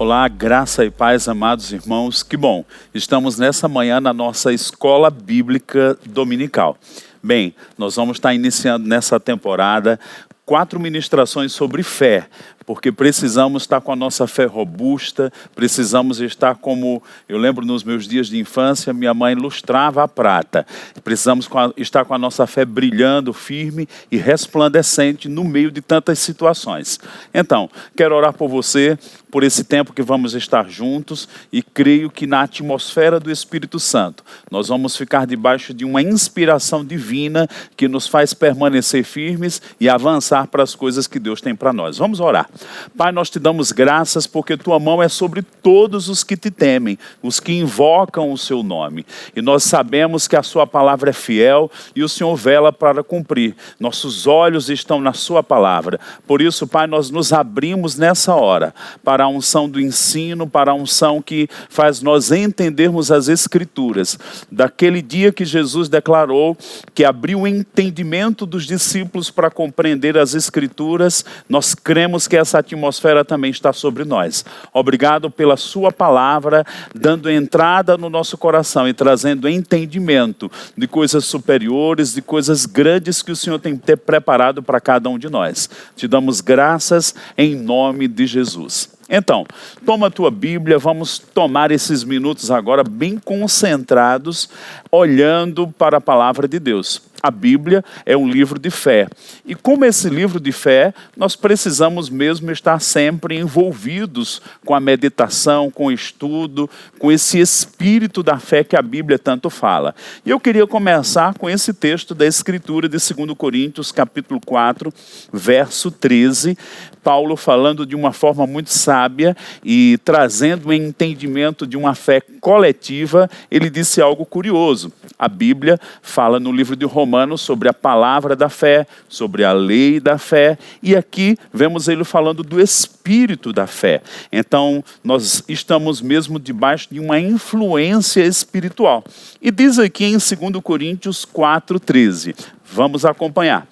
Olá, graça e paz, amados irmãos. Que bom, estamos nessa manhã na nossa escola bíblica dominical. Bem, nós vamos estar iniciando nessa temporada quatro ministrações sobre fé porque precisamos estar com a nossa fé robusta, precisamos estar como, eu lembro nos meus dias de infância, minha mãe lustrava a prata. Precisamos estar com a nossa fé brilhando, firme e resplandecente no meio de tantas situações. Então, quero orar por você, por esse tempo que vamos estar juntos e creio que na atmosfera do Espírito Santo nós vamos ficar debaixo de uma inspiração divina que nos faz permanecer firmes e avançar para as coisas que Deus tem para nós. Vamos orar. Pai, nós te damos graças porque tua mão é sobre todos os que te temem, os que invocam o seu nome. E nós sabemos que a sua palavra é fiel e o Senhor vela para cumprir. Nossos olhos estão na sua palavra. Por isso, Pai, nós nos abrimos nessa hora para a unção do ensino, para a unção que faz nós entendermos as escrituras. Daquele dia que Jesus declarou que abriu o entendimento dos discípulos para compreender as escrituras, nós cremos que essa essa atmosfera também está sobre nós. Obrigado pela Sua palavra, dando entrada no nosso coração e trazendo entendimento de coisas superiores, de coisas grandes que o Senhor tem preparado para cada um de nós. Te damos graças em nome de Jesus. Então, toma a tua Bíblia, vamos tomar esses minutos agora bem concentrados, olhando para a palavra de Deus. A Bíblia é um livro de fé. E como esse livro de fé, nós precisamos mesmo estar sempre envolvidos com a meditação, com o estudo, com esse espírito da fé que a Bíblia tanto fala. E eu queria começar com esse texto da Escritura de 2 Coríntios, capítulo 4, verso 13. Paulo falando de uma forma muito sábia e trazendo um entendimento de uma fé coletiva, ele disse algo curioso. A Bíblia fala no livro de Romanos sobre a palavra da fé, sobre a lei da fé, e aqui vemos ele falando do espírito da fé. Então, nós estamos mesmo debaixo de uma influência espiritual. E diz aqui em 2 Coríntios 4:13. Vamos acompanhar.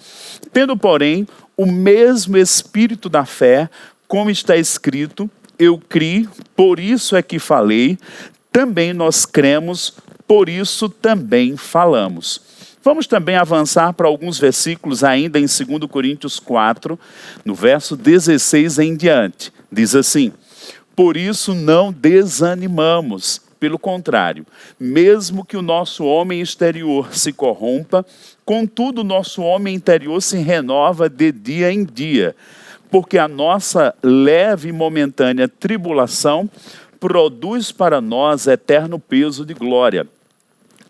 Tendo, porém, o mesmo espírito da fé, como está escrito, eu criei, por isso é que falei, também nós cremos, por isso também falamos. Vamos também avançar para alguns versículos ainda em 2 Coríntios 4, no verso 16 em diante. Diz assim: Por isso não desanimamos, pelo contrário, mesmo que o nosso homem exterior se corrompa, contudo, o nosso homem interior se renova de dia em dia, porque a nossa leve e momentânea tribulação produz para nós eterno peso de glória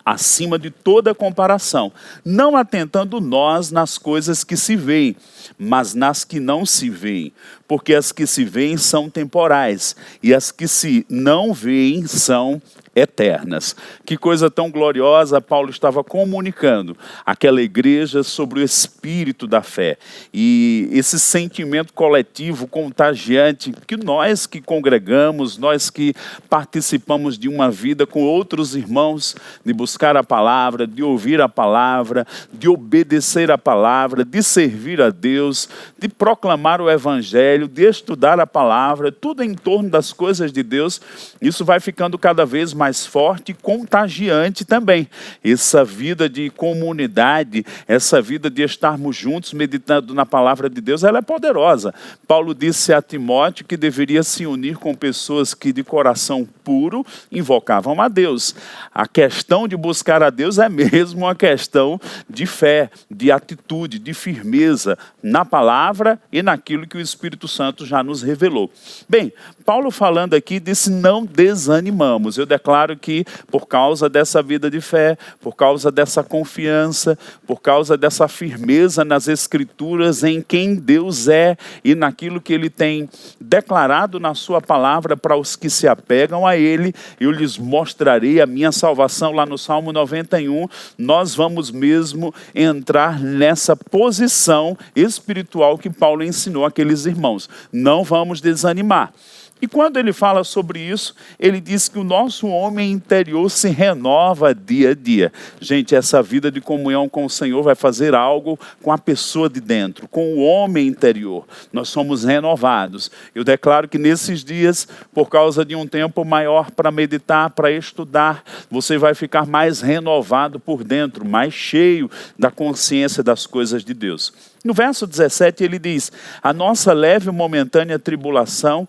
acima de toda comparação, não atentando nós nas coisas que se veem, mas nas que não se veem, porque as que se veem são temporais e as que se não veem são eternas. Que coisa tão gloriosa Paulo estava comunicando aquela igreja sobre o espírito da fé e esse sentimento coletivo contagiante que nós que congregamos, nós que participamos de uma vida com outros irmãos, de buscar a palavra, de ouvir a palavra, de obedecer a palavra, de servir a Deus, de proclamar o evangelho, de estudar a palavra, tudo em torno das coisas de Deus, isso vai ficando cada vez mais mais forte e contagiante também. Essa vida de comunidade, essa vida de estarmos juntos meditando na palavra de Deus, ela é poderosa. Paulo disse a Timóteo que deveria se unir com pessoas que de coração puro invocavam a Deus. A questão de buscar a Deus é mesmo uma questão de fé, de atitude, de firmeza na palavra e naquilo que o Espírito Santo já nos revelou. Bem, Paulo falando aqui disse: não desanimamos. Eu declaro claro que por causa dessa vida de fé, por causa dessa confiança, por causa dessa firmeza nas Escrituras em quem Deus é e naquilo que Ele tem declarado na Sua palavra para os que se apegam a Ele, eu lhes mostrarei a minha salvação lá no Salmo 91. Nós vamos mesmo entrar nessa posição espiritual que Paulo ensinou àqueles irmãos. Não vamos desanimar. E quando ele fala sobre isso, ele diz que o nosso homem interior se renova dia a dia. Gente, essa vida de comunhão com o Senhor vai fazer algo com a pessoa de dentro, com o homem interior. Nós somos renovados. Eu declaro que nesses dias, por causa de um tempo maior para meditar, para estudar, você vai ficar mais renovado por dentro, mais cheio da consciência das coisas de Deus. No verso 17 ele diz: A nossa leve e momentânea tribulação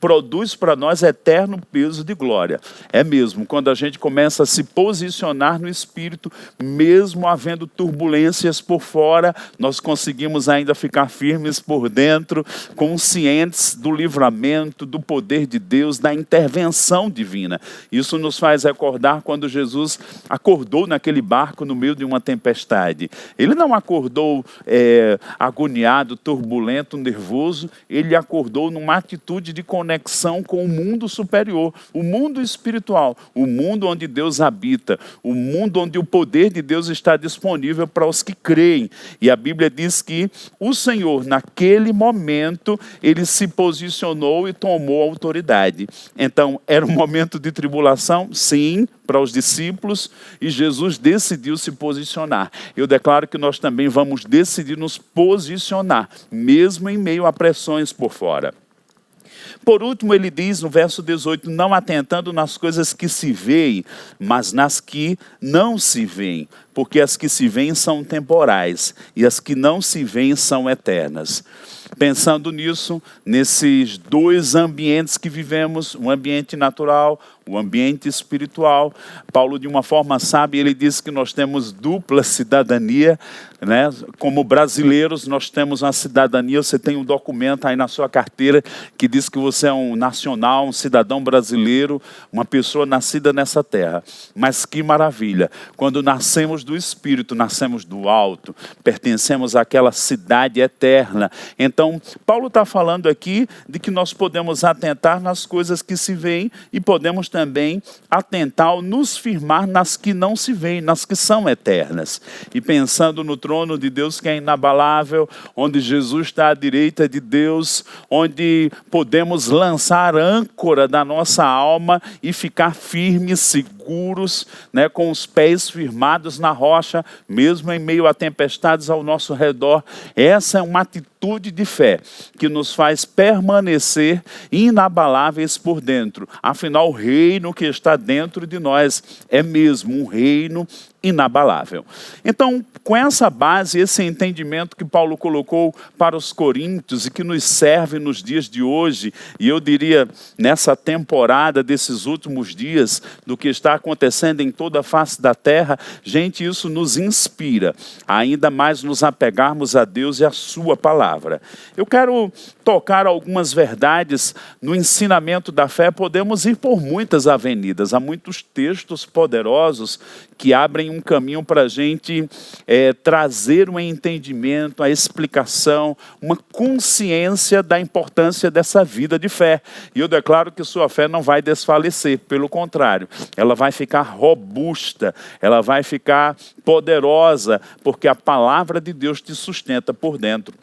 produz para nós eterno peso de glória. É mesmo, quando a gente começa a se posicionar no espírito, mesmo havendo turbulências por fora, nós conseguimos ainda ficar firmes por dentro, conscientes do livramento, do poder de Deus, da intervenção divina. Isso nos faz recordar quando Jesus acordou naquele barco no meio de uma tempestade. Ele não acordou. É, agoniado, turbulento, nervoso, ele acordou numa atitude de conexão com o mundo superior, o mundo espiritual, o mundo onde Deus habita, o mundo onde o poder de Deus está disponível para os que creem. E a Bíblia diz que o Senhor, naquele momento, ele se posicionou e tomou autoridade. Então, era um momento de tribulação? Sim, para os discípulos e Jesus decidiu se posicionar. Eu declaro que nós também vamos decidir nos posicionar, mesmo em meio a pressões por fora. Por último, ele diz no verso 18: Não atentando nas coisas que se veem, mas nas que não se veem, porque as que se veem são temporais e as que não se veem são eternas. Pensando nisso, nesses dois ambientes que vivemos, o ambiente natural, o ambiente espiritual. Paulo, de uma forma sábia, ele diz que nós temos dupla cidadania, né? Como brasileiros, nós temos uma cidadania. Você tem um documento aí na sua carteira que diz que você é um nacional, um cidadão brasileiro, uma pessoa nascida nessa terra. Mas que maravilha! Quando nascemos do Espírito, nascemos do alto, pertencemos àquela cidade eterna. Então, Paulo está falando aqui de que nós podemos atentar nas coisas que se veem e podemos também atentar ou nos firmar nas que não se veem, nas que são eternas. E pensando no trono de Deus que é inabalável, onde Jesus está à direita de Deus, onde podemos lançar âncora da nossa alma e ficar firmes, seguros, né, com os pés firmados na rocha, mesmo em meio a tempestades ao nosso redor. Essa é uma atitude de fé que nos faz permanecer inabaláveis por dentro. Afinal, o reino que está dentro de nós é mesmo um reino inabalável. Então, com essa base, esse entendimento que Paulo colocou para os coríntios e que nos serve nos dias de hoje, e eu diria nessa temporada desses últimos dias, do que está acontecendo em toda a face da terra, gente, isso nos inspira ainda mais nos apegarmos a Deus e a Sua palavra. Eu quero tocar algumas verdades no ensinamento da fé, podemos ir por muitas avenidas, há muitos textos poderosos que abrem um caminho para a gente é, trazer um entendimento, a explicação, uma consciência da importância dessa vida de fé. E eu declaro que sua fé não vai desfalecer, pelo contrário, ela vai ficar robusta, ela vai ficar poderosa, porque a palavra de Deus te sustenta por dentro.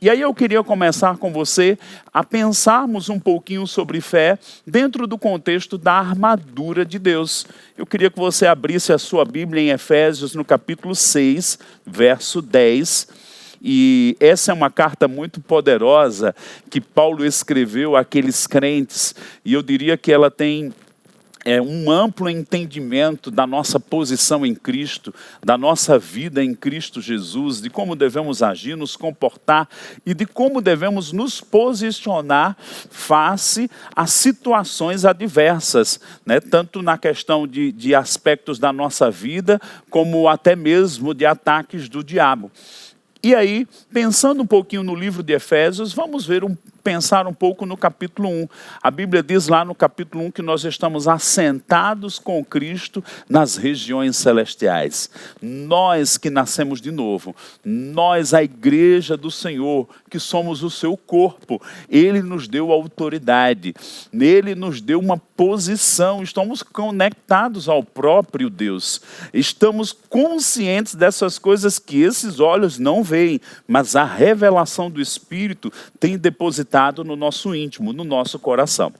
E aí eu queria começar com você a pensarmos um pouquinho sobre fé dentro do contexto da armadura de Deus. Eu queria que você abrisse a sua Bíblia em Efésios, no capítulo 6, verso 10. E essa é uma carta muito poderosa que Paulo escreveu àqueles crentes, e eu diria que ela tem é, um amplo entendimento da nossa posição em Cristo, da nossa vida em Cristo Jesus, de como devemos agir, nos comportar e de como devemos nos posicionar face a situações adversas, né? tanto na questão de, de aspectos da nossa vida, como até mesmo de ataques do diabo. E aí, pensando um pouquinho no livro de Efésios, vamos ver um pensar um pouco no capítulo 1. A Bíblia diz lá no capítulo 1 que nós estamos assentados com Cristo nas regiões celestiais. Nós que nascemos de novo, nós, a igreja do Senhor, que somos o seu corpo, ele nos deu autoridade, nele nos deu uma posição, estamos conectados ao próprio Deus, estamos conscientes dessas coisas que esses olhos não veem, mas a revelação do Espírito tem depositado depositado no nosso íntimo, no nosso coração.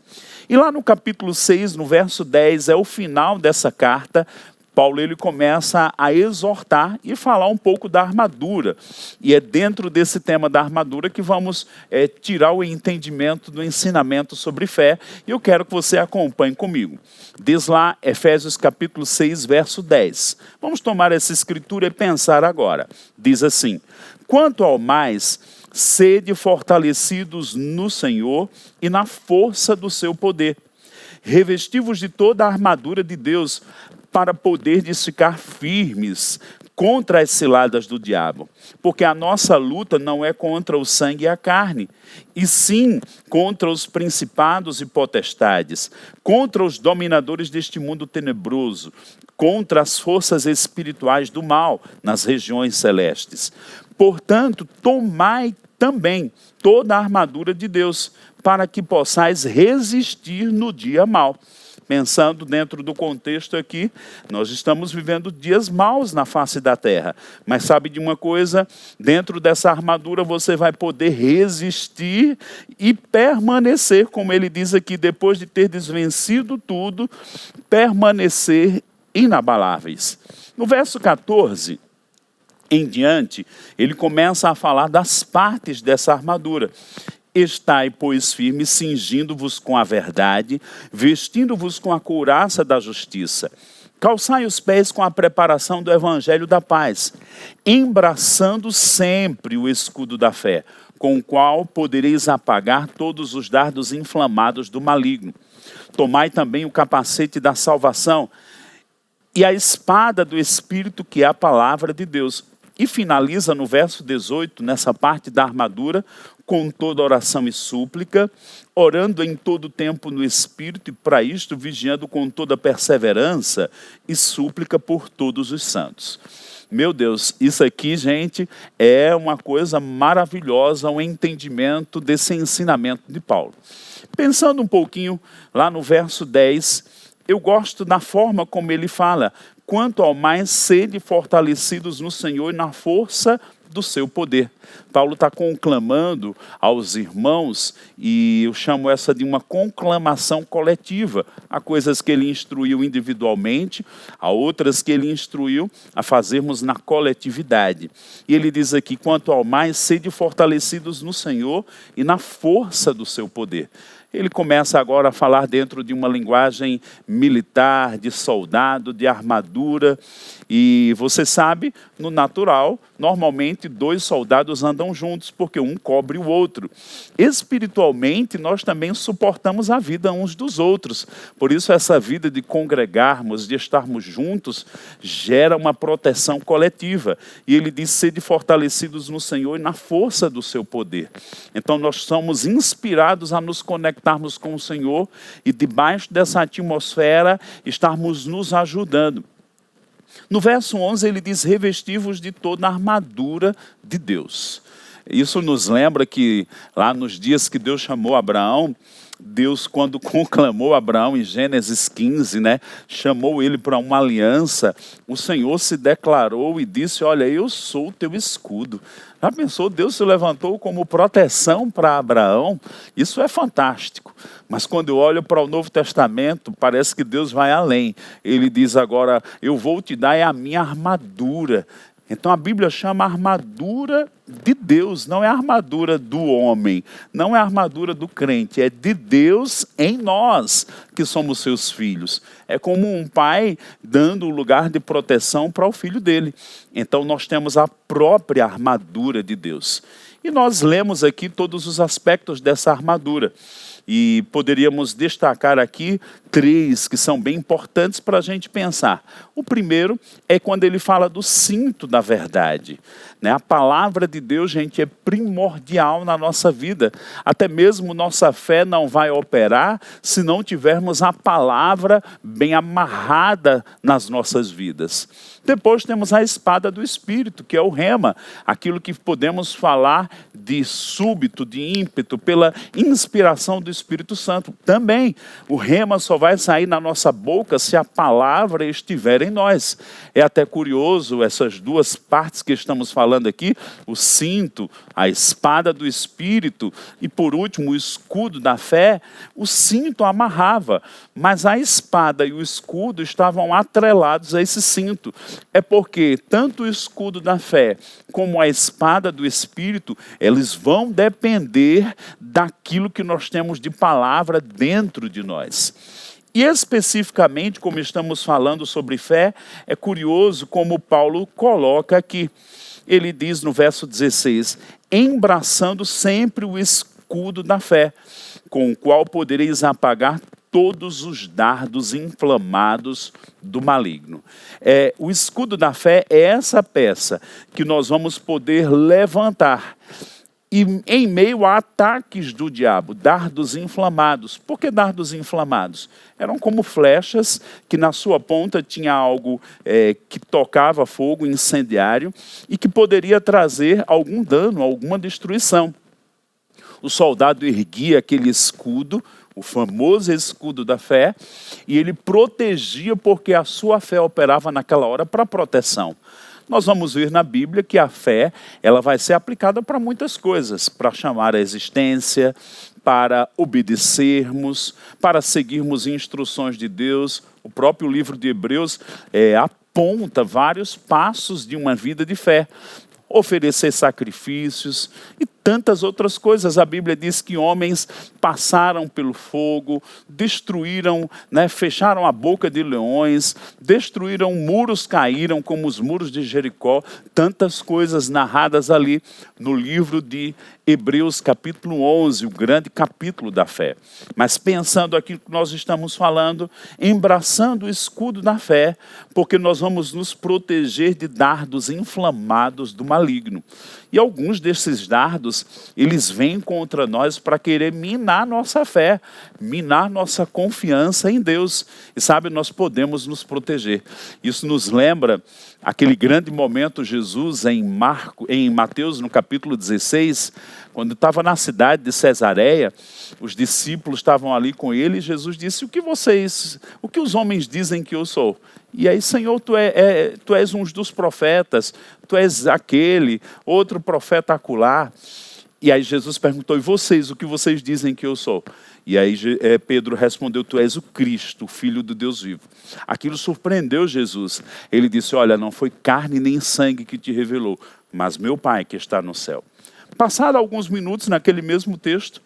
E lá no capítulo 6, no verso 10, é o final dessa carta, Paulo ele começa a exortar e falar um pouco da armadura. E é dentro desse tema da armadura que vamos é, tirar o entendimento do ensinamento sobre fé. E eu quero que você acompanhe comigo. Diz lá Efésios capítulo 6, verso 10. Vamos tomar essa escritura e pensar agora. Diz assim: Quanto ao mais, sede fortalecidos no Senhor e na força do seu poder. Revestivos de toda a armadura de Deus, para poder ficar firmes contra as ciladas do diabo. Porque a nossa luta não é contra o sangue e a carne, e sim contra os principados e potestades, contra os dominadores deste mundo tenebroso, contra as forças espirituais do mal nas regiões celestes. Portanto, tomai também toda a armadura de Deus, para que possais resistir no dia mal pensando dentro do contexto aqui, nós estamos vivendo dias maus na face da terra. Mas sabe de uma coisa? Dentro dessa armadura você vai poder resistir e permanecer, como ele diz aqui, depois de ter desvencido tudo, permanecer inabaláveis. No verso 14, em diante, ele começa a falar das partes dessa armadura. Estai, pois, firmes, cingindo-vos com a verdade, vestindo-vos com a couraça da justiça. Calçai os pés com a preparação do evangelho da paz, embraçando sempre o escudo da fé, com o qual podereis apagar todos os dardos inflamados do maligno. Tomai também o capacete da salvação e a espada do Espírito, que é a palavra de Deus. E finaliza no verso 18, nessa parte da armadura, com toda oração e súplica, orando em todo tempo no Espírito, e para isto vigiando com toda perseverança e súplica por todos os santos. Meu Deus, isso aqui, gente, é uma coisa maravilhosa, o um entendimento desse ensinamento de Paulo. Pensando um pouquinho lá no verso 10, eu gosto da forma como ele fala, quanto ao mais sede fortalecidos no Senhor e na força do seu poder. Paulo está conclamando aos irmãos, e eu chamo essa de uma conclamação coletiva. Há coisas que ele instruiu individualmente, há outras que ele instruiu a fazermos na coletividade. E ele diz aqui: quanto ao mais, sede fortalecidos no Senhor e na força do seu poder ele começa agora a falar dentro de uma linguagem militar, de soldado, de armadura. E você sabe, no natural, normalmente dois soldados andam juntos, porque um cobre o outro. Espiritualmente, nós também suportamos a vida uns dos outros. Por isso, essa vida de congregarmos, de estarmos juntos, gera uma proteção coletiva. E ele diz: sede fortalecidos no Senhor e na força do seu poder. Então, nós somos inspirados a nos conectarmos com o Senhor e, debaixo dessa atmosfera, estarmos nos ajudando. No verso 11 ele diz: revestivos de toda a armadura de Deus. Isso nos lembra que lá nos dias que Deus chamou Abraão, Deus, quando conclamou Abraão em Gênesis 15, né, chamou ele para uma aliança, o Senhor se declarou e disse: Olha, eu sou o teu escudo. Já pensou? Deus se levantou como proteção para Abraão. Isso é fantástico. Mas quando eu olho para o Novo Testamento, parece que Deus vai além. Ele diz agora: Eu vou te dar a minha armadura. Então a Bíblia chama a armadura de Deus, não é a armadura do homem, não é a armadura do crente, é de Deus em nós que somos seus filhos. É como um pai dando um lugar de proteção para o filho dele. Então nós temos a própria armadura de Deus. E nós lemos aqui todos os aspectos dessa armadura. E poderíamos destacar aqui três que são bem importantes para a gente pensar. O primeiro é quando ele fala do cinto da verdade. Né? A palavra de Deus, gente, é primordial na nossa vida. Até mesmo nossa fé não vai operar se não tivermos a palavra bem amarrada nas nossas vidas. Depois temos a espada do Espírito, que é o rema, aquilo que podemos falar de súbito, de ímpeto, pela inspiração do Espírito Santo. Também, o rema só vai sair na nossa boca se a palavra estiver em nós. É até curioso essas duas partes que estamos falando aqui, o cinto, a espada do espírito e por último o escudo da fé, o cinto amarrava, mas a espada e o escudo estavam atrelados a esse cinto. É porque tanto o escudo da fé como a espada do espírito, eles vão depender daquilo que nós temos de palavra dentro de nós. E especificamente, como estamos falando sobre fé, é curioso como Paulo coloca aqui. Ele diz no verso 16: embraçando sempre o escudo da fé, com o qual podereis apagar todos os dardos inflamados do maligno. É, o escudo da fé é essa peça que nós vamos poder levantar e em meio a ataques do diabo, dardos inflamados. Por que dardos inflamados? Eram como flechas que na sua ponta tinha algo é, que tocava fogo incendiário e que poderia trazer algum dano, alguma destruição. O soldado erguia aquele escudo, o famoso escudo da fé, e ele protegia porque a sua fé operava naquela hora para proteção nós vamos ver na Bíblia que a fé ela vai ser aplicada para muitas coisas, para chamar a existência, para obedecermos, para seguirmos instruções de Deus. O próprio livro de Hebreus é, aponta vários passos de uma vida de fé oferecer sacrifícios e tantas outras coisas. A Bíblia diz que homens passaram pelo fogo, destruíram, né, fecharam a boca de leões, destruíram muros, caíram como os muros de Jericó. Tantas coisas narradas ali no livro de Hebreus, capítulo 11, o grande capítulo da fé. Mas pensando aqui que nós estamos falando, embraçando o escudo da fé, porque nós vamos nos proteger de dardos inflamados do maligno. E alguns desses dardos, eles vêm contra nós para querer minar nossa fé, minar nossa confiança em Deus. E sabe, nós podemos nos proteger. Isso nos lembra aquele grande momento Jesus em Marco, em Mateus no capítulo 16, quando estava na cidade de Cesareia, os discípulos estavam ali com ele e Jesus disse: "O que vocês, o que os homens dizem que eu sou?" E aí, Senhor, tu, é, é, tu és um dos profetas, tu és aquele, outro profeta acular. E aí Jesus perguntou, e vocês, o que vocês dizem que eu sou? E aí é, Pedro respondeu, tu és o Cristo, Filho do Deus vivo. Aquilo surpreendeu Jesus. Ele disse, olha, não foi carne nem sangue que te revelou, mas meu Pai que está no céu. Passado alguns minutos naquele mesmo texto,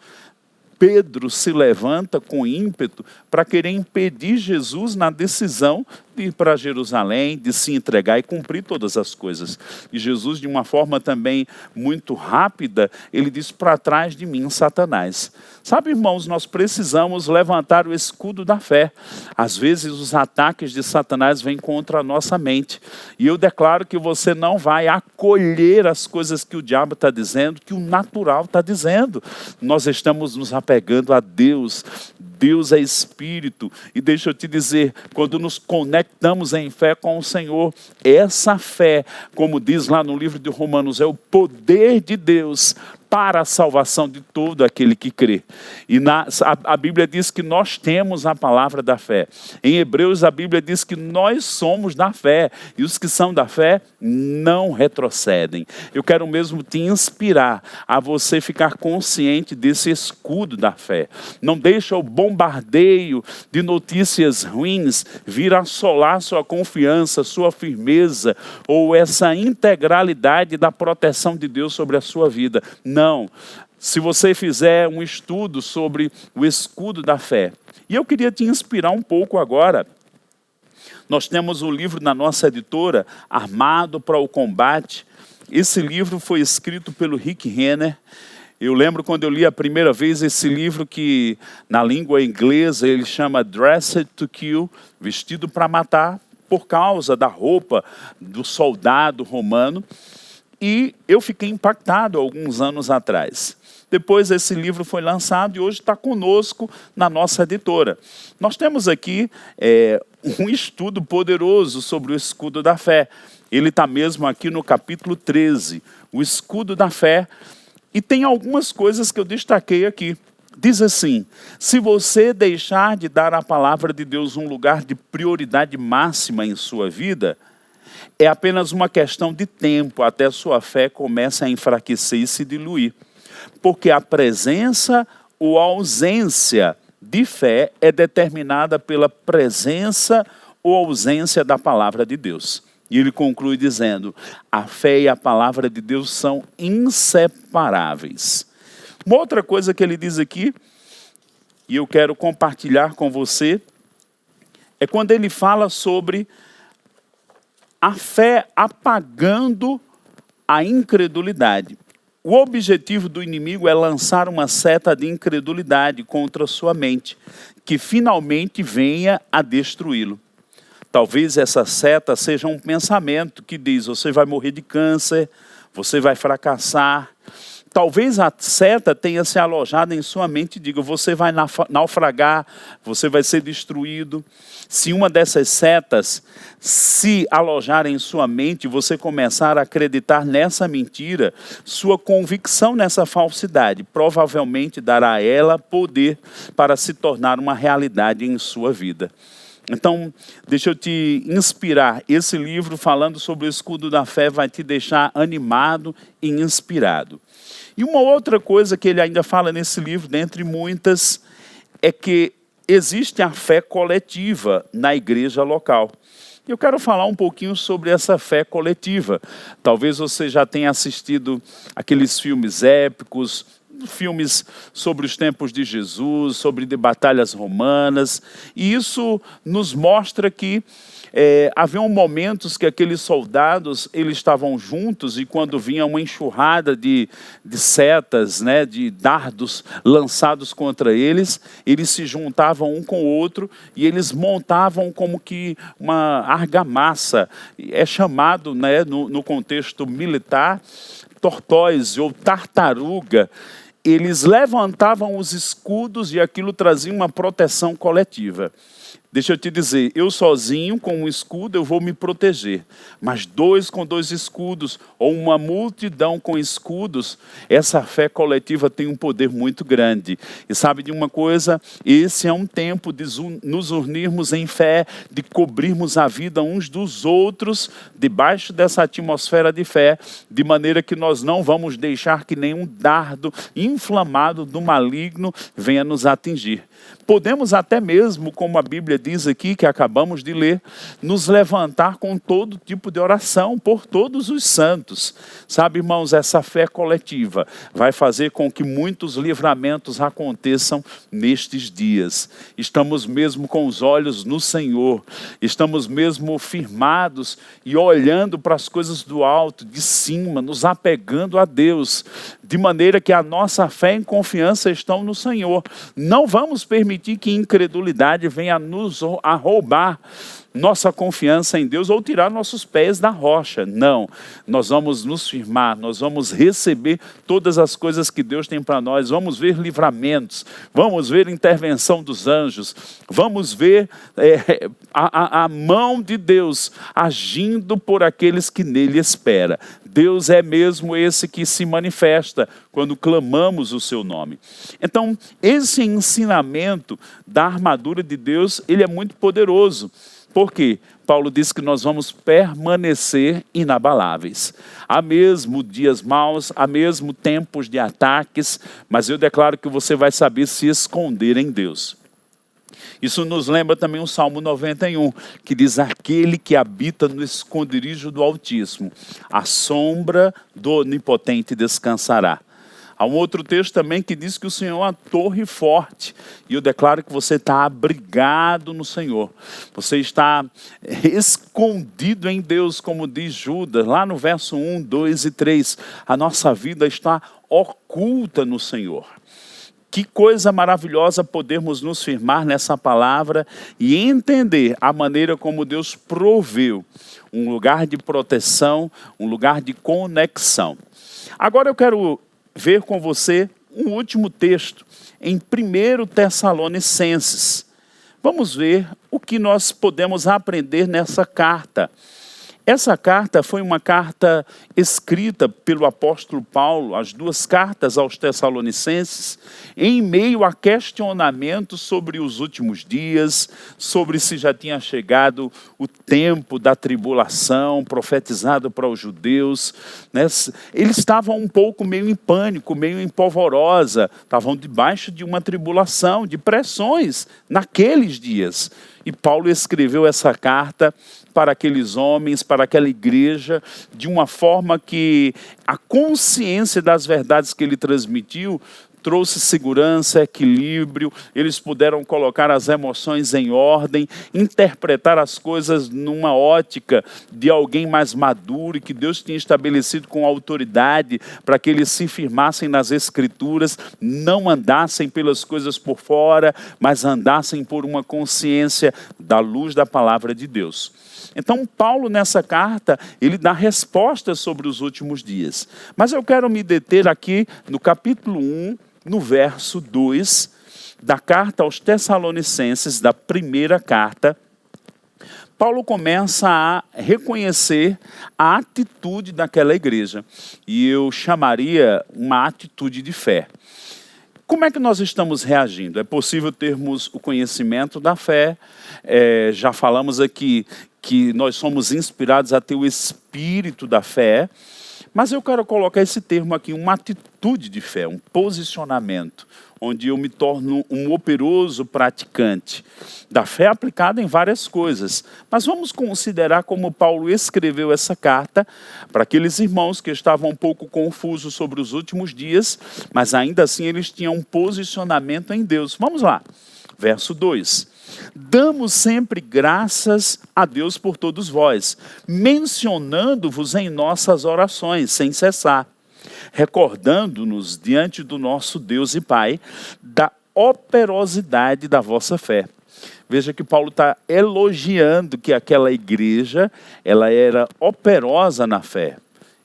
Pedro se levanta com ímpeto para querer impedir Jesus na decisão de ir para Jerusalém, de se entregar e cumprir todas as coisas. E Jesus, de uma forma também muito rápida, ele diz: Para trás de mim, Satanás. Sabe, irmãos, nós precisamos levantar o escudo da fé. Às vezes, os ataques de Satanás vêm contra a nossa mente. E eu declaro que você não vai acolher as coisas que o diabo está dizendo, que o natural está dizendo. Nós estamos nos apegando a Deus. Deus é espírito. E deixa eu te dizer, quando nos conectamos em fé com o Senhor, essa fé, como diz lá no livro de Romanos, é o poder de Deus para a salvação de todo aquele que crê. E na, a, a, Bíblia diz que nós temos a palavra da fé. Em Hebreus, a Bíblia diz que nós somos da fé. E os que são da fé não retrocedem. Eu quero mesmo te inspirar a você ficar consciente desse escudo da fé. Não deixa o bombardeio de notícias ruins vir assolar sua confiança, sua firmeza ou essa integralidade da proteção de Deus sobre a sua vida. Não não. Se você fizer um estudo sobre o escudo da fé, e eu queria te inspirar um pouco agora. Nós temos um livro na nossa editora, Armado para o Combate. Esse livro foi escrito pelo Rick Renner. Eu lembro quando eu li a primeira vez esse livro que na língua inglesa ele chama Dressed to Kill, vestido para matar, por causa da roupa do soldado romano. E eu fiquei impactado alguns anos atrás. Depois esse livro foi lançado e hoje está conosco na nossa editora. Nós temos aqui é, um estudo poderoso sobre o escudo da fé. Ele está mesmo aqui no capítulo 13, o escudo da fé. E tem algumas coisas que eu destaquei aqui. Diz assim: se você deixar de dar à palavra de Deus um lugar de prioridade máxima em sua vida, é apenas uma questão de tempo até sua fé comece a enfraquecer e se diluir. Porque a presença ou a ausência de fé é determinada pela presença ou ausência da palavra de Deus. E ele conclui dizendo: a fé e a palavra de Deus são inseparáveis. Uma outra coisa que ele diz aqui, e eu quero compartilhar com você, é quando ele fala sobre a fé apagando a incredulidade. O objetivo do inimigo é lançar uma seta de incredulidade contra sua mente, que finalmente venha a destruí-lo. Talvez essa seta seja um pensamento que diz: você vai morrer de câncer, você vai fracassar, Talvez a seta tenha se alojado em sua mente e diga: você vai naufragar, você vai ser destruído. Se uma dessas setas se alojar em sua mente, você começar a acreditar nessa mentira, sua convicção nessa falsidade provavelmente dará a ela poder para se tornar uma realidade em sua vida. Então, deixa eu te inspirar. Esse livro falando sobre o escudo da fé vai te deixar animado e inspirado. E uma outra coisa que ele ainda fala nesse livro, dentre muitas, é que existe a fé coletiva na igreja local. Eu quero falar um pouquinho sobre essa fé coletiva. Talvez você já tenha assistido aqueles filmes épicos, filmes sobre os tempos de Jesus, sobre de batalhas romanas, e isso nos mostra que é, haviam momentos que aqueles soldados eles estavam juntos e quando vinha uma enxurrada de, de setas, né, de dardos lançados contra eles, eles se juntavam um com o outro e eles montavam como que uma argamassa. É chamado, né, no, no contexto militar, tortóise ou tartaruga eles levantavam os escudos e aquilo trazia uma proteção coletiva. Deixa eu te dizer, eu sozinho com um escudo eu vou me proteger, mas dois com dois escudos ou uma multidão com escudos, essa fé coletiva tem um poder muito grande. E sabe de uma coisa? Esse é um tempo de nos unirmos em fé, de cobrirmos a vida uns dos outros debaixo dessa atmosfera de fé, de maneira que nós não vamos deixar que nenhum dardo inflamado do maligno venha nos atingir. Podemos até mesmo, como a Bíblia diz aqui, que acabamos de ler, nos levantar com todo tipo de oração por todos os santos. Sabe, irmãos, essa fé coletiva vai fazer com que muitos livramentos aconteçam nestes dias. Estamos mesmo com os olhos no Senhor, estamos mesmo firmados e olhando para as coisas do alto, de cima, nos apegando a Deus, de maneira que a nossa fé e confiança estão no Senhor. Não vamos permitir que incredulidade venha nos a roubar nossa confiança em Deus ou tirar nossos pés da rocha. Não, nós vamos nos firmar, nós vamos receber todas as coisas que Deus tem para nós, vamos ver livramentos, vamos ver intervenção dos anjos, vamos ver é, a, a, a mão de Deus agindo por aqueles que nele esperam. Deus é mesmo esse que se manifesta quando clamamos o seu nome. Então, esse ensinamento da armadura de Deus, ele é muito poderoso. Por quê? Paulo diz que nós vamos permanecer inabaláveis. Há mesmo dias maus, há mesmo tempos de ataques, mas eu declaro que você vai saber se esconder em Deus. Isso nos lembra também o Salmo 91, que diz: Aquele que habita no esconderijo do Altíssimo, a sombra do Onipotente descansará. Há um outro texto também que diz que o Senhor é uma torre forte. E eu declaro que você está abrigado no Senhor. Você está escondido em Deus, como diz Judas, lá no verso 1, 2 e 3. A nossa vida está oculta no Senhor. Que coisa maravilhosa podermos nos firmar nessa palavra e entender a maneira como Deus proveu um lugar de proteção, um lugar de conexão. Agora eu quero ver com você um último texto em 1 Tessalonicenses. Vamos ver o que nós podemos aprender nessa carta. Essa carta foi uma carta escrita pelo apóstolo Paulo, as duas cartas aos Tessalonicenses, em meio a questionamentos sobre os últimos dias, sobre se já tinha chegado o tempo da tribulação profetizado para os judeus. Né? Eles estavam um pouco meio em pânico, meio em polvorosa, estavam debaixo de uma tribulação, de pressões naqueles dias. E Paulo escreveu essa carta para aqueles homens, para aquela igreja, de uma forma que a consciência das verdades que ele transmitiu trouxe segurança, equilíbrio, eles puderam colocar as emoções em ordem, interpretar as coisas numa ótica de alguém mais maduro que Deus tinha estabelecido com autoridade para que eles se firmassem nas Escrituras, não andassem pelas coisas por fora, mas andassem por uma consciência da luz da palavra de Deus. Então, Paulo, nessa carta, ele dá respostas sobre os últimos dias. Mas eu quero me deter aqui no capítulo 1, no verso 2 da carta aos Tessalonicenses, da primeira carta, Paulo começa a reconhecer a atitude daquela igreja. E eu chamaria uma atitude de fé. Como é que nós estamos reagindo? É possível termos o conhecimento da fé. É, já falamos aqui que nós somos inspirados a ter o espírito da fé. Mas eu quero colocar esse termo aqui, uma atitude de fé, um posicionamento, onde eu me torno um operoso praticante da fé aplicada em várias coisas. Mas vamos considerar como Paulo escreveu essa carta para aqueles irmãos que estavam um pouco confusos sobre os últimos dias, mas ainda assim eles tinham um posicionamento em Deus. Vamos lá. Verso 2. Damos sempre graças a Deus por todos vós, mencionando-vos em nossas orações, sem cessar, recordando-nos diante do nosso Deus e Pai da operosidade da vossa fé. Veja que Paulo está elogiando que aquela igreja ela era operosa na fé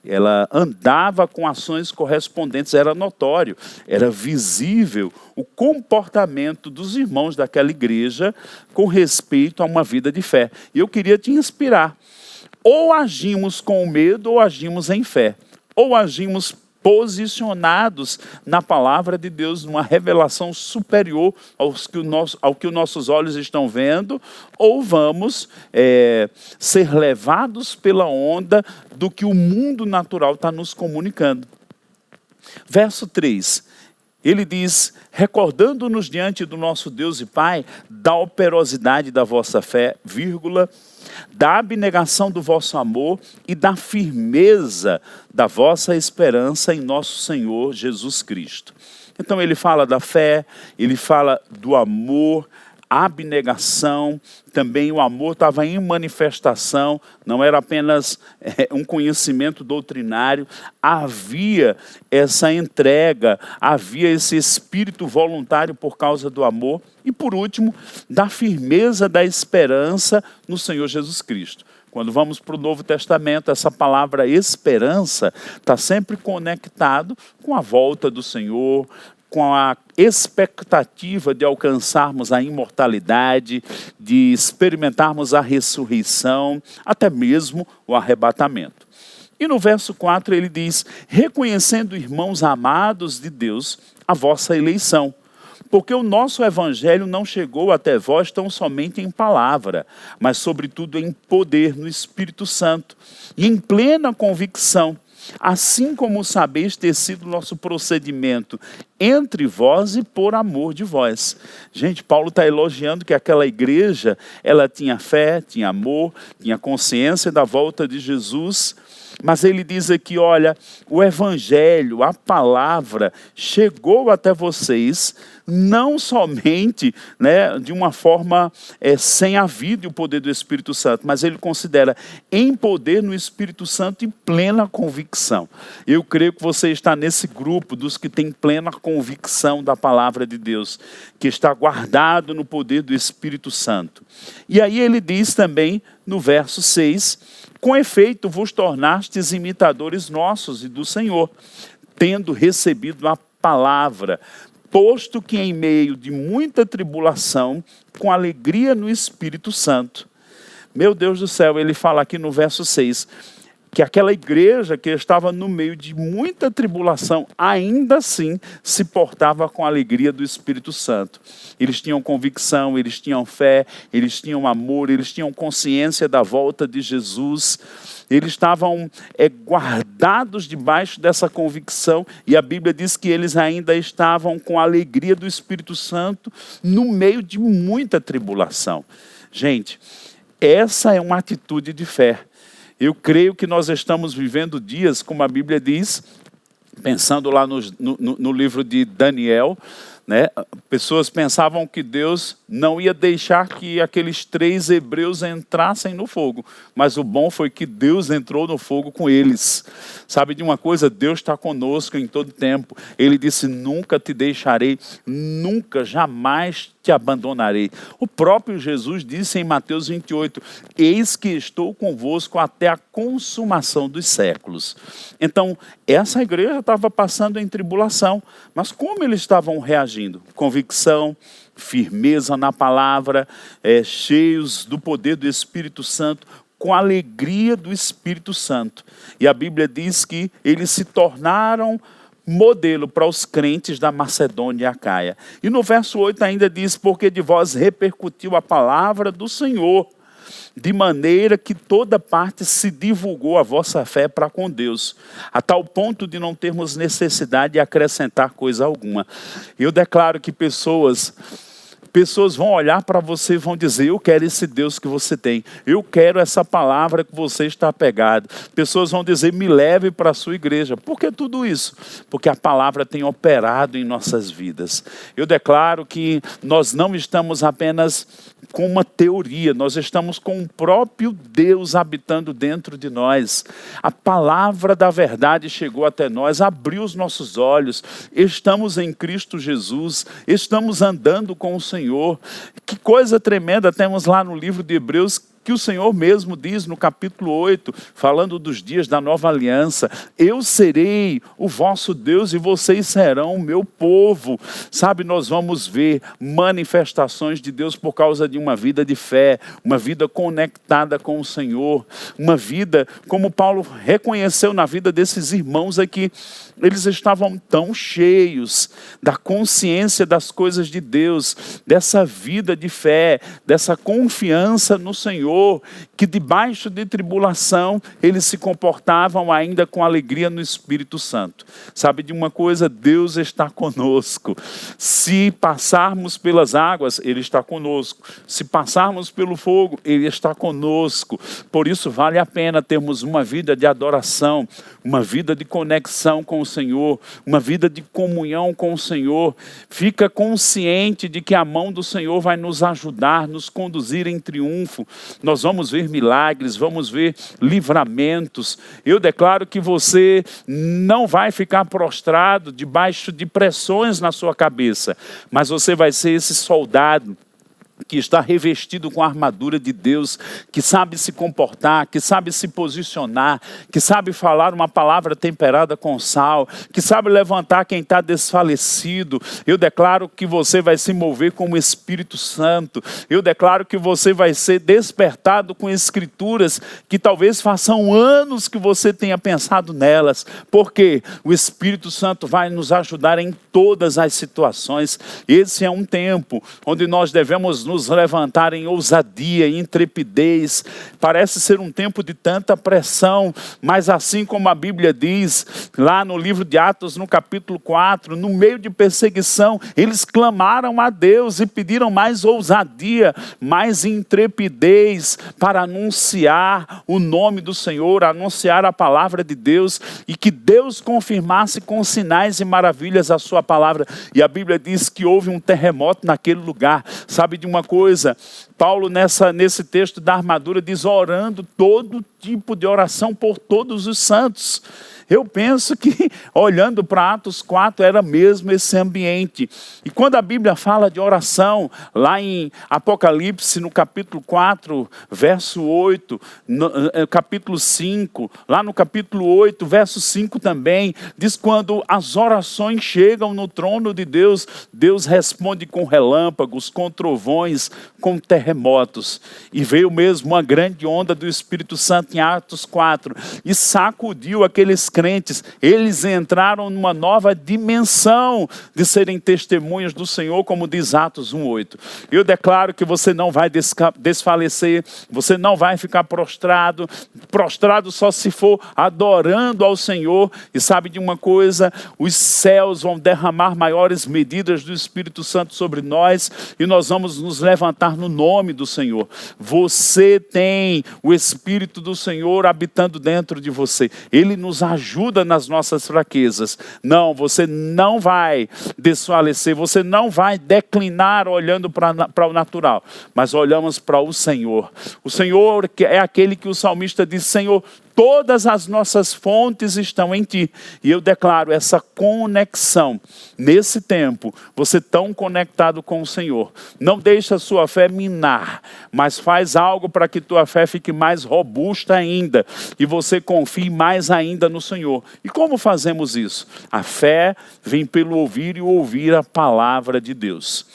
ela andava com ações correspondentes, era notório, era visível o comportamento dos irmãos daquela igreja com respeito a uma vida de fé. E eu queria te inspirar. Ou agimos com medo ou agimos em fé. Ou agimos posicionados na palavra de Deus, numa revelação superior aos que o nosso, ao que os nossos olhos estão vendo, ou vamos é, ser levados pela onda do que o mundo natural está nos comunicando. Verso 3. Ele diz: recordando-nos diante do nosso Deus e Pai da operosidade da vossa fé, vírgula, da abnegação do vosso amor e da firmeza da vossa esperança em nosso Senhor Jesus Cristo. Então ele fala da fé, ele fala do amor, abnegação, também o amor estava em manifestação, não era apenas é, um conhecimento doutrinário, havia essa entrega, havia esse espírito voluntário por causa do amor, e por último, da firmeza da esperança no Senhor Jesus Cristo. Quando vamos para o Novo Testamento, essa palavra esperança está sempre conectado com a volta do Senhor, com a expectativa de alcançarmos a imortalidade, de experimentarmos a ressurreição, até mesmo o arrebatamento. E no verso 4 ele diz: reconhecendo, irmãos amados de Deus, a vossa eleição. Porque o nosso evangelho não chegou até vós tão somente em palavra, mas sobretudo em poder no Espírito Santo e em plena convicção assim como sabeis ter sido nosso procedimento entre vós e por amor de vós. Gente, Paulo está elogiando que aquela igreja, ela tinha fé, tinha amor, tinha consciência da volta de Jesus, mas ele diz aqui, olha, o evangelho, a palavra chegou até vocês não somente né, de uma forma é, sem a vida e o poder do Espírito Santo, mas ele considera em poder no Espírito Santo e plena convicção. Eu creio que você está nesse grupo dos que tem plena convicção da palavra de Deus, que está guardado no poder do Espírito Santo. E aí ele diz também no verso 6: Com efeito vos tornastes imitadores nossos e do Senhor, tendo recebido a palavra posto que em meio de muita tribulação, com alegria no Espírito Santo. Meu Deus do céu, ele fala aqui no verso 6 que aquela igreja que estava no meio de muita tribulação, ainda assim se portava com a alegria do Espírito Santo. Eles tinham convicção, eles tinham fé, eles tinham amor, eles tinham consciência da volta de Jesus. Eles estavam é, guardados debaixo dessa convicção, e a Bíblia diz que eles ainda estavam com a alegria do Espírito Santo no meio de muita tribulação. Gente, essa é uma atitude de fé. Eu creio que nós estamos vivendo dias, como a Bíblia diz, pensando lá no, no, no livro de Daniel, né? Pessoas pensavam que Deus não ia deixar que aqueles três hebreus entrassem no fogo, mas o bom foi que Deus entrou no fogo com eles. Sabe de uma coisa? Deus está conosco em todo tempo. Ele disse: Nunca te deixarei, nunca, jamais te abandonarei. O próprio Jesus disse em Mateus 28: Eis que estou convosco até a consumação dos séculos. Então, essa igreja estava passando em tribulação, mas como eles estavam reagindo? Convicção, firmeza na palavra, é, cheios do poder do Espírito Santo, com a alegria do Espírito Santo. E a Bíblia diz que eles se tornaram modelo para os crentes da Macedônia e Acaia. E no verso 8 ainda diz: Porque de vós repercutiu a palavra do Senhor, de maneira que toda parte se divulgou a vossa fé para com Deus, a tal ponto de não termos necessidade de acrescentar coisa alguma. Eu declaro que pessoas pessoas vão olhar para você e vão dizer: Eu quero esse Deus que você tem, eu quero essa palavra que você está pegado. Pessoas vão dizer: Me leve para a sua igreja. Por que tudo isso? Porque a palavra tem operado em nossas vidas. Eu declaro que nós não estamos apenas com uma teoria, nós estamos com o próprio Deus habitando dentro de nós. A palavra da verdade chegou até nós, abriu os nossos olhos, estamos em Cristo Jesus, estamos andando com o Senhor. Que coisa tremenda. Temos lá no livro de Hebreus que o Senhor mesmo diz no capítulo 8, falando dos dias da nova aliança: Eu serei o vosso Deus e vocês serão o meu povo. Sabe, nós vamos ver manifestações de Deus por causa de uma vida de fé, uma vida conectada com o Senhor, uma vida, como Paulo reconheceu na vida desses irmãos aqui, eles estavam tão cheios da consciência das coisas de Deus, dessa vida de fé, dessa confiança no Senhor, que debaixo de tribulação eles se comportavam ainda com alegria no Espírito Santo. Sabe de uma coisa? Deus está conosco. Se passarmos pelas águas, Ele está conosco. Se passarmos pelo fogo, Ele está conosco. Por isso vale a pena termos uma vida de adoração, uma vida de conexão com o Senhor, uma vida de comunhão com o Senhor. Fica consciente de que a mão do Senhor vai nos ajudar, nos conduzir em triunfo. Nós vamos ver milagres, vamos ver livramentos. Eu declaro que você não vai ficar prostrado debaixo de pressões na sua cabeça, mas você vai ser esse soldado que está revestido com a armadura de Deus, que sabe se comportar, que sabe se posicionar, que sabe falar uma palavra temperada com sal, que sabe levantar quem está desfalecido. Eu declaro que você vai se mover com o Espírito Santo. Eu declaro que você vai ser despertado com escrituras que talvez façam anos que você tenha pensado nelas, porque o Espírito Santo vai nos ajudar em todas as situações. Esse é um tempo onde nós devemos nos levantar em ousadia, intrepidez. Parece ser um tempo de tanta pressão, mas assim como a Bíblia diz, lá no livro de Atos, no capítulo 4, no meio de perseguição, eles clamaram a Deus e pediram mais ousadia, mais intrepidez para anunciar o nome do Senhor, anunciar a palavra de Deus e que Deus confirmasse com sinais e maravilhas a sua palavra. E a Bíblia diz que houve um terremoto naquele lugar. Sabe de uma coisa, Paulo, nessa, nesse texto da armadura, diz: orando todo tipo de oração por todos os santos. Eu penso que, olhando para Atos 4, era mesmo esse ambiente. E quando a Bíblia fala de oração, lá em Apocalipse, no capítulo 4, verso 8, no, eh, capítulo 5, lá no capítulo 8, verso 5 também, diz: quando as orações chegam no trono de Deus, Deus responde com relâmpagos, com trovões, com terremotos. E veio mesmo uma grande onda do Espírito Santo em Atos 4 e sacudiu aqueles crentes. Eles entraram numa nova dimensão de serem testemunhas do Senhor, como diz Atos 1:8. Eu declaro que você não vai desfalecer, você não vai ficar prostrado, prostrado só se for adorando ao Senhor. E sabe de uma coisa, os céus vão derramar maiores medidas do Espírito Santo sobre nós e nós vamos nos levantar no nome do Senhor. Você tem o Espírito do Senhor habitando dentro de você. Ele nos ajuda nas nossas fraquezas. Não, você não vai desfalecer, você não vai declinar olhando para o natural, mas olhamos para o Senhor. O Senhor é aquele que o salmista diz: Senhor, todas as nossas fontes estão em ti. E eu declaro essa conexão. Nesse tempo, você tão conectado com o Senhor. Não deixa a sua fé minar, mas faz algo para que tua fé fique mais robusta ainda e você confie mais ainda no Senhor. E como fazemos isso? A fé vem pelo ouvir e ouvir a palavra de Deus.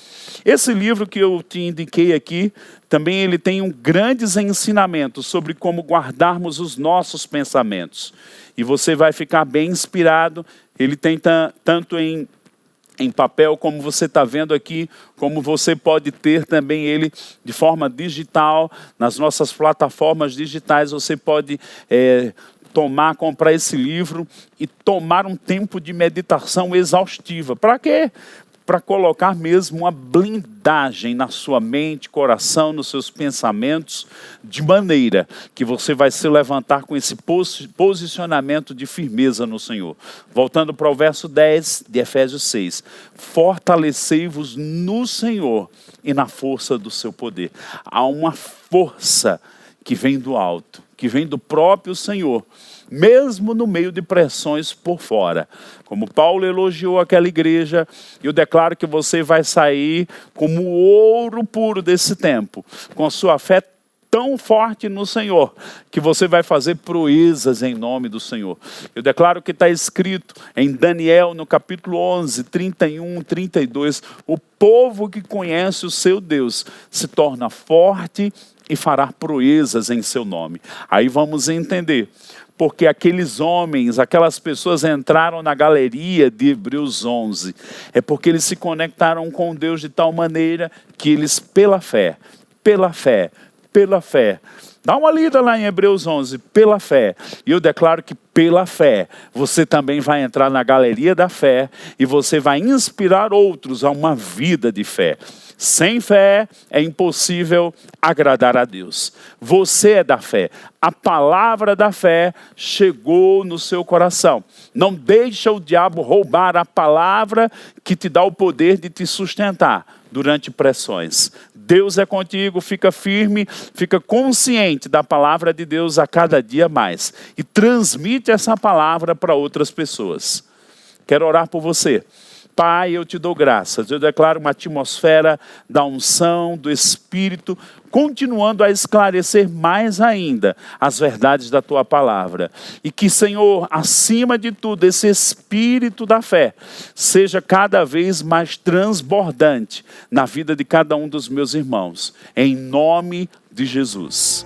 Esse livro que eu te indiquei aqui, também ele tem um grandes ensinamentos sobre como guardarmos os nossos pensamentos. E você vai ficar bem inspirado. Ele tem tanto em em papel, como você está vendo aqui, como você pode ter também ele de forma digital, nas nossas plataformas digitais, você pode é, tomar, comprar esse livro e tomar um tempo de meditação exaustiva. Para quê? Para colocar mesmo uma blindagem na sua mente, coração, nos seus pensamentos, de maneira que você vai se levantar com esse posicionamento de firmeza no Senhor. Voltando para o verso 10 de Efésios 6: Fortalecei-vos no Senhor e na força do seu poder. Há uma força que vem do alto, que vem do próprio Senhor mesmo no meio de pressões por fora. Como Paulo elogiou aquela igreja, eu declaro que você vai sair como ouro puro desse tempo, com a sua fé tão forte no Senhor que você vai fazer proezas em nome do Senhor. Eu declaro que está escrito em Daniel, no capítulo 11, 31, 32, o povo que conhece o seu Deus se torna forte e fará proezas em seu nome. Aí vamos entender porque aqueles homens, aquelas pessoas entraram na galeria de Hebreus 11. É porque eles se conectaram com Deus de tal maneira que eles, pela fé, pela fé, pela fé, Dá uma lida lá em Hebreus 11, pela fé. E eu declaro que pela fé você também vai entrar na galeria da fé e você vai inspirar outros a uma vida de fé. Sem fé é impossível agradar a Deus. Você é da fé. A palavra da fé chegou no seu coração. Não deixa o diabo roubar a palavra que te dá o poder de te sustentar durante pressões. Deus é contigo, fica firme, fica consciente da palavra de Deus a cada dia mais e transmite essa palavra para outras pessoas. Quero orar por você. Pai, eu te dou graças. Eu declaro uma atmosfera da unção, do Espírito, continuando a esclarecer mais ainda as verdades da tua palavra. E que, Senhor, acima de tudo, esse espírito da fé seja cada vez mais transbordante na vida de cada um dos meus irmãos. Em nome de Jesus.